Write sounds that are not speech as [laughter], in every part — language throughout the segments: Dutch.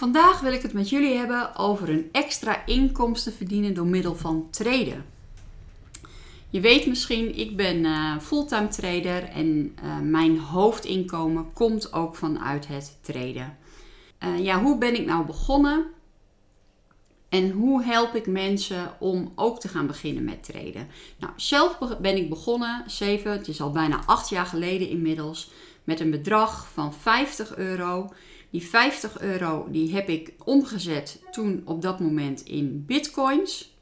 Vandaag wil ik het met jullie hebben over een extra inkomsten verdienen door middel van traden. Je weet misschien, ik ben uh, fulltime trader en uh, mijn hoofdinkomen komt ook vanuit het traden. Uh, ja, hoe ben ik nou begonnen? En hoe help ik mensen om ook te gaan beginnen met traden? Nou, zelf ben ik begonnen, 7, het is al bijna 8 jaar geleden inmiddels, met een bedrag van 50 euro. Die 50 euro die heb ik omgezet toen op dat moment in bitcoins.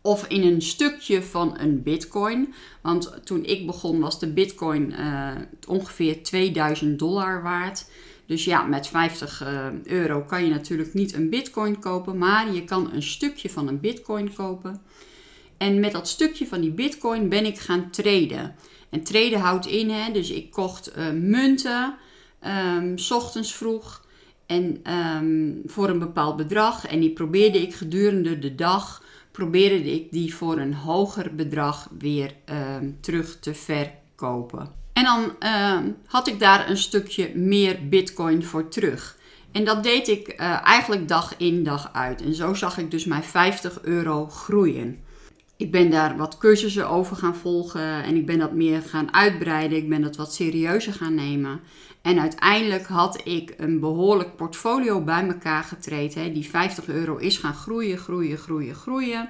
Of in een stukje van een bitcoin. Want toen ik begon was de bitcoin uh, ongeveer 2000 dollar waard. Dus ja, met 50 uh, eh, euro kan je natuurlijk niet een bitcoin kopen. Maar je kan een stukje van een bitcoin kopen. En met dat stukje van die bitcoin ben ik gaan traden. En traden houdt in, hè, dus ik kocht uh, munten um, s ochtends vroeg en um, voor een bepaald bedrag. En die probeerde ik gedurende de dag, probeerde ik die voor een hoger bedrag weer um, terug te verkopen. En dan had ik daar een stukje meer bitcoin voor terug. En dat deed ik uh, eigenlijk dag in dag uit. En zo zag ik dus mijn 50 euro groeien. Ik ben daar wat cursussen over gaan volgen en ik ben dat meer gaan uitbreiden. Ik ben dat wat serieuzer gaan nemen. En uiteindelijk had ik een behoorlijk portfolio bij elkaar getreden. Die 50 euro is gaan groeien, groeien, groeien, groeien.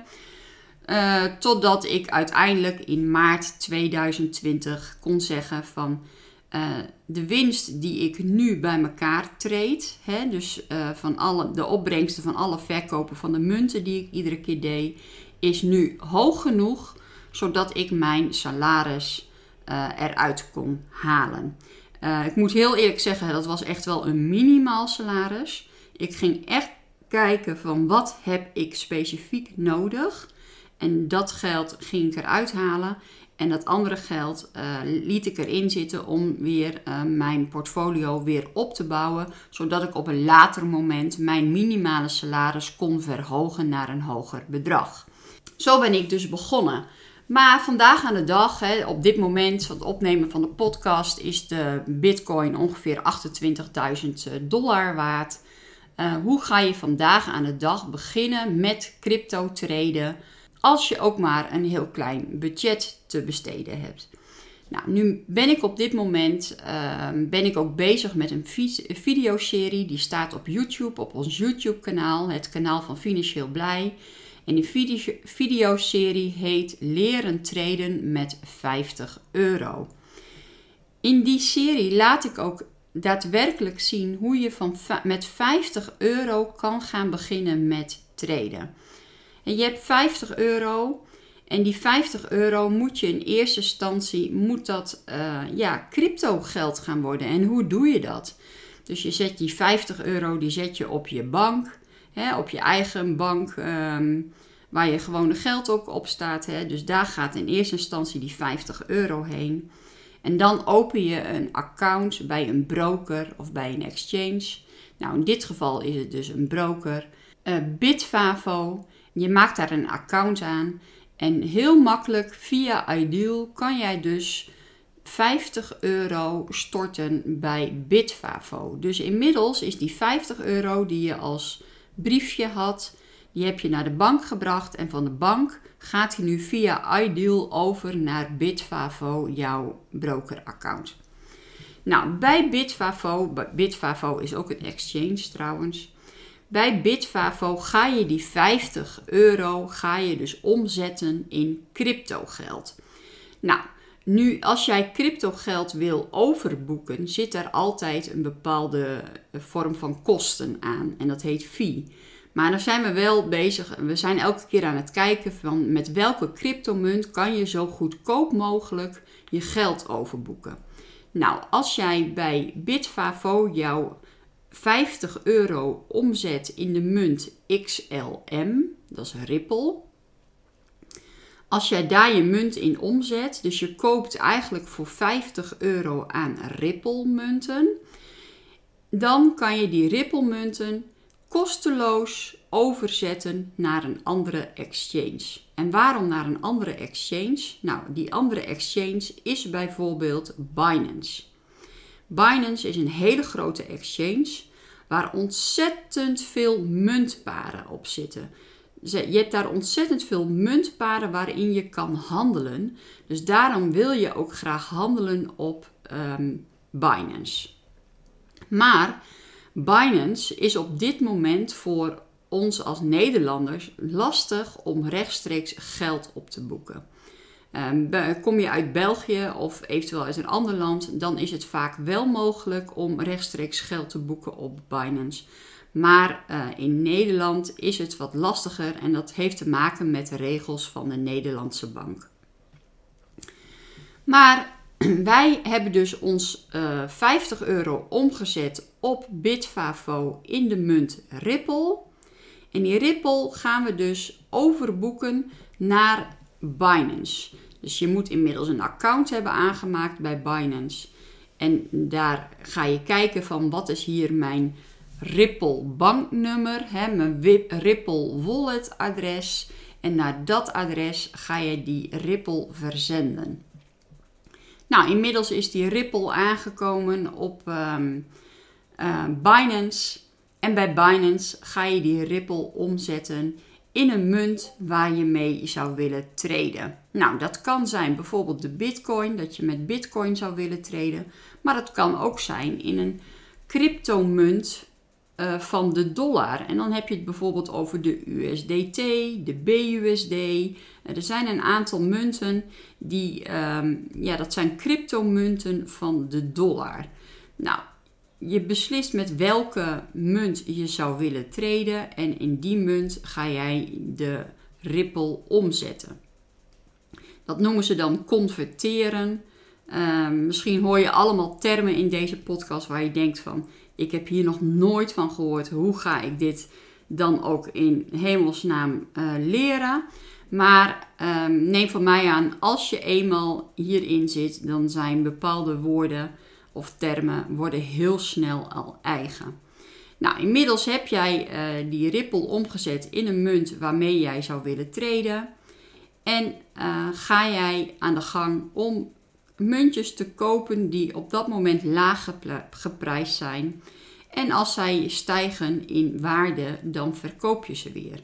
Uh, totdat ik uiteindelijk in maart 2020 kon zeggen van uh, de winst die ik nu bij elkaar treed, hè, dus uh, van alle, de opbrengsten van alle verkopen van de munten die ik iedere keer deed, is nu hoog genoeg zodat ik mijn salaris eruit kon halen. Uh, ik moet heel eerlijk zeggen, dat was echt wel een minimaal salaris. Ik ging echt kijken van wat heb ik specifiek nodig. En dat geld ging ik eruit halen. En dat andere geld uh, liet ik erin zitten om weer uh, mijn portfolio weer op te bouwen. Zodat ik op een later moment mijn minimale salaris kon verhogen naar een hoger bedrag. Zo ben ik dus begonnen. Maar vandaag aan de dag, hè, op dit moment van het opnemen van de podcast, is de Bitcoin ongeveer 28.000 eh, dollar waard. Uh, hoe ga je vandaag aan de dag beginnen met crypto traden als je ook maar een heel klein budget te besteden hebt? Nou, nu ben ik op dit moment uh, ben ik ook bezig met een videoserie die staat op YouTube, op ons YouTube kanaal, het kanaal van Financieel Blij. En die videoserie heet Leren treden met 50 euro. In die serie laat ik ook daadwerkelijk zien hoe je van, met 50 euro kan gaan beginnen met traden. En je hebt 50 euro en die 50 euro moet je in eerste instantie moet dat uh, ja, crypto geld gaan worden. En hoe doe je dat? Dus je zet die 50 euro die zet je op je bank hè, op je eigen bank, ehm, waar je gewone geld ook op staat. Hè. Dus daar gaat in eerste instantie die 50 euro heen. En dan open je een account bij een broker of bij een exchange. Nou, in dit geval is het dus een broker. Uh, Bitfavo. Je maakt daar een account aan. En heel makkelijk via Ideal kan jij dus 50 euro storten bij Bitfavo. Dus inmiddels is die 50 euro die je als briefje had, die heb je naar de bank gebracht en van de bank gaat hij nu via Ideal over naar Bitfavo, jouw brokeraccount. Nou, bij Bitfavo, Bitfavo is ook een exchange trouwens. Bij Bitfavo ga je die 50 euro ga je dus omzetten in crypto geld. Nou, nu, als jij crypto geld wil overboeken, zit er altijd een bepaalde eh, vorm van kosten aan. En dat heet fee. Maar dan zijn we wel bezig. We zijn elke keer aan het kijken van met welke cryptomunt kan je zo goedkoop mogelijk je geld overboeken. Nou, als jij bij Bitfavo jouw 50 euro omzet in de munt XLM, dat is Ripple. Als jij daar je munt in omzet, dus je koopt eigenlijk voor 50 euro aan Ripple munten, dan kan je die Ripple munten kosteloos overzetten naar een andere exchange. En waarom naar een andere exchange? Nou, die andere exchange is bijvoorbeeld Binance. Binance is een hele grote exchange waar ontzettend veel muntparen op zitten. Je hebt daar ontzettend veel muntparen waarin je kan handelen. Dus daarom wil je ook graag handelen op um, Binance. Maar Binance is op dit moment voor ons als Nederlanders lastig om rechtstreeks geld op te boeken. Um, kom je uit België of eventueel uit een ander land, dan is het vaak wel mogelijk om rechtstreeks geld te boeken op Binance. Maar uh, in Nederland is het wat lastiger en dat heeft te maken met de regels van de Nederlandse bank. Maar [clears throat] wij hebben dus ons uh, eh, 50 euro omgezet op Bitfavo in de munt Ripple. En die Ripple gaan we dus overboeken naar Binance. Dus je moet inmiddels een account hebben aangemaakt bij Binance. En daar ga je kijken van wat is hier mijn Ripple banknummer, hè, mijn Ripple wallet adres. En naar dat adres ga je die Ripple verzenden. Nou, inmiddels is die Ripple aangekomen op um, uh, Binance. En bij Binance ga je die Ripple omzetten in een munt waar je mee zou willen traden. Nou, dat kan zijn bijvoorbeeld de Bitcoin, dat je met Bitcoin zou willen traden. Maar het kan ook zijn in een cryptomunt uh, van de dollar. En dan heb je het bijvoorbeeld over de USDT, de BUSD. Uh, er zijn een aantal munten die, um, ja, dat zijn cryptomunten van de dollar. Nou, je beslist met welke munt je zou willen treden en in die munt ga jij de Ripple omzetten. Dat noemen ze dan converteren. Ehm, misschien hoor je allemaal termen in deze podcast waar je denkt van ik heb hier nog nooit van gehoord. Hoe ga ik dit dan ook in hemelsnaam uh, leren? Maar um, neem van mij aan, als je eenmaal hierin zit, dan zijn bepaalde woorden of termen worden heel snel al eigen. Nou, inmiddels heb jij uh, die Ripple omgezet in een munt waarmee jij zou willen treden. En uh, ga jij aan de gang om muntjes te kopen die op dat moment laag geprijsd zijn. En als zij stijgen in waarde, dan verkoop je ze weer.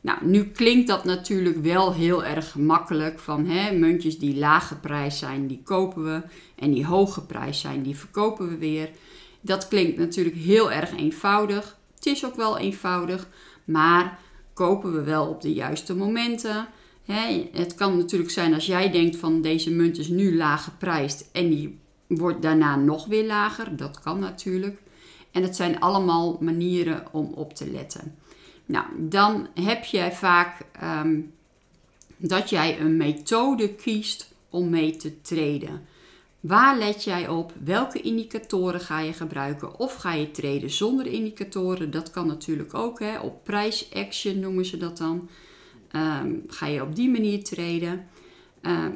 Nou, nu klinkt dat natuurlijk wel heel erg makkelijk van hè, muntjes die lage prijs zijn, die kopen we. En die hoge prijs zijn, die verkopen we weer. Dat klinkt natuurlijk heel erg eenvoudig. Het is ook wel eenvoudig, maar kopen we wel op de juiste momenten. Het kan natuurlijk zijn als jij denkt van deze munt is nu laag geprijsd en die wordt daarna nog weer lager. Dat kan natuurlijk. En het zijn allemaal manieren om op te letten. Nou, dan heb jij vaak ehm, dat jij een methode kiest om mee te treden. Waar let jij op? Welke indicatoren ga je gebruiken? Of ga je treden zonder indicatoren? Dat kan natuurlijk ook. Hè? Op prijsaction noemen ze dat dan. Ehm, ga je op die manier treden. Ehm,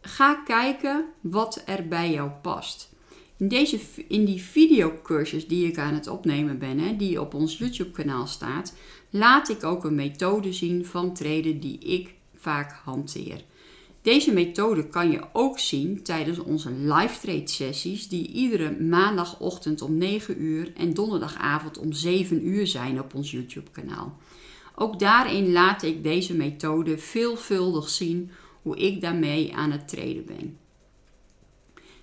ga kijken wat er bij jou past. In, deze, in die videocursus die ik aan het opnemen ben, hè, die op ons YouTube kanaal staat, laat ik ook een methode zien van treden die ik vaak hanteer. Deze methode kan je ook zien tijdens onze live trade sessies die iedere maandagochtend om 9 uur en donderdagavond om 7 uur zijn op ons YouTube kanaal. Ook daarin laat ik deze methode veelvuldig zien hoe ik daarmee aan het traden ben.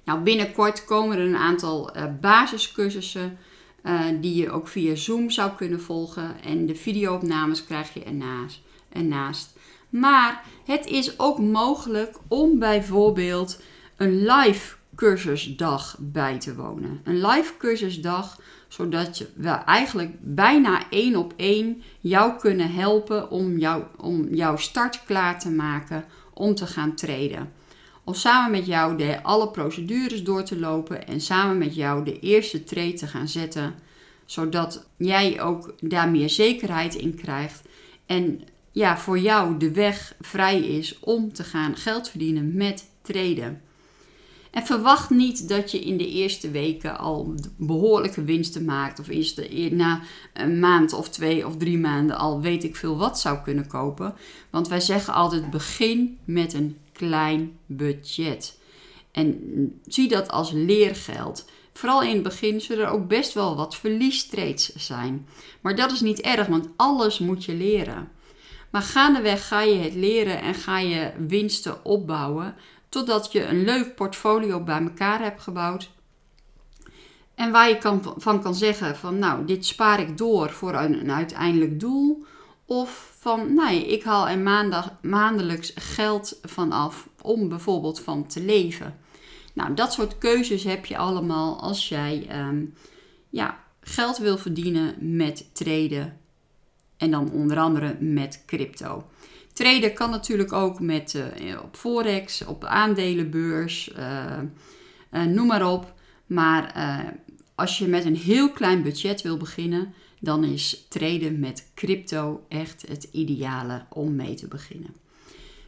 Nou, binnenkort komen er een aantal uh, basiscursussen uh, die je ook via Zoom zou kunnen volgen. En de videoopnames krijg je ernaast. ernaast. Maar het is ook mogelijk om bijvoorbeeld een live cursusdag bij te wonen. Een live cursusdag, zodat we eigenlijk bijna één op één jou kunnen helpen om, jou, om jouw start klaar te maken om te gaan treden. Of samen met jou de, alle procedures door te lopen en samen met jou de eerste trade te gaan zetten, zodat jij ook daar meer zekerheid in krijgt en ja, voor jou de weg vrij is om te gaan geld verdienen met traden. En verwacht niet dat je in de eerste weken al behoorlijke winsten maakt. Of eerst na een maand of twee of drie maanden al weet ik veel wat zou kunnen kopen. Want wij zeggen altijd begin met een klein budget. En zie dat als leergeld. Vooral in het begin zullen er ook best wel wat verliestrades zijn. Maar dat is niet erg, want alles moet je leren. Maar gaandeweg ga je het leren en ga je winsten opbouwen. Totdat je een leuk portfolio bij elkaar hebt gebouwd. En waar je van kan zeggen van nou, dit spaar ik door voor een, uiteindelijk doel. Of van nee, ik haal er maandag, maandelijks geld vanaf om bijvoorbeeld van te leven. Nou, dat soort keuzes heb je allemaal als jij ehm, ja, geld wil verdienen met traden. En dan onder andere met crypto. Traden kan natuurlijk ook met, uh, op Forex, op aandelenbeurs, uh, uh, noem maar op. Maar als je met een heel klein budget wil beginnen, dan is traden met crypto echt het ideale om mee te beginnen.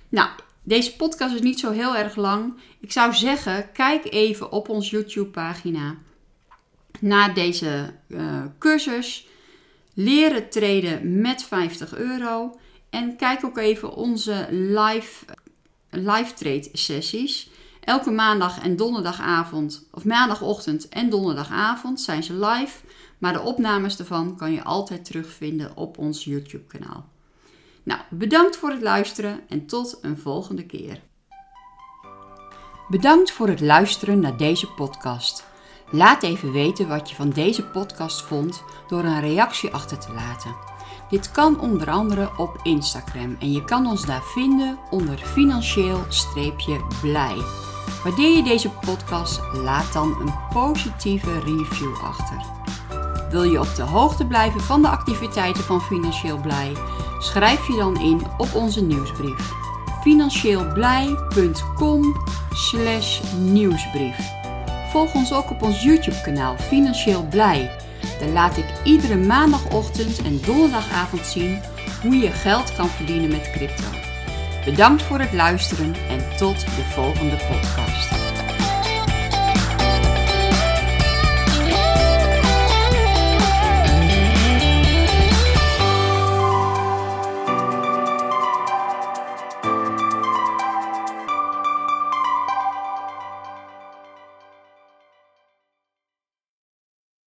Nou, deze podcast is niet zo heel erg lang. Ik zou zeggen, kijk even op ons YouTube-pagina naar deze cursus. Leren traden met 50 euro. En kijk ook even onze live, live trade sessies. Elke maandag en donderdagavond, of maandagochtend en donderdagavond zijn ze live. Maar de opnames ervan kan je altijd terugvinden op ons YouTube kanaal. Nou, bedankt voor het luisteren en tot een volgende keer. Bedankt voor het luisteren naar deze podcast. Laat even weten wat je van deze podcast vond door een reactie achter te laten. Dit kan onder andere op Instagram en je kan ons daar vinden onder financieel-blij. Waardeer je deze podcast, laat dan een positieve review achter. Wil je op de hoogte blijven van de activiteiten van Financieel Blij? Schrijf je dan in op onze nieuwsbrief. Financieelblij.com nieuwsbrief. Volg ons ook op ons YouTube kanaal Financieel Blij. Daar laat iedere maandagochtend en donderdagavond zien hoe je geld kan verdienen met crypto. Bedankt voor het luisteren en tot de volgende podcast.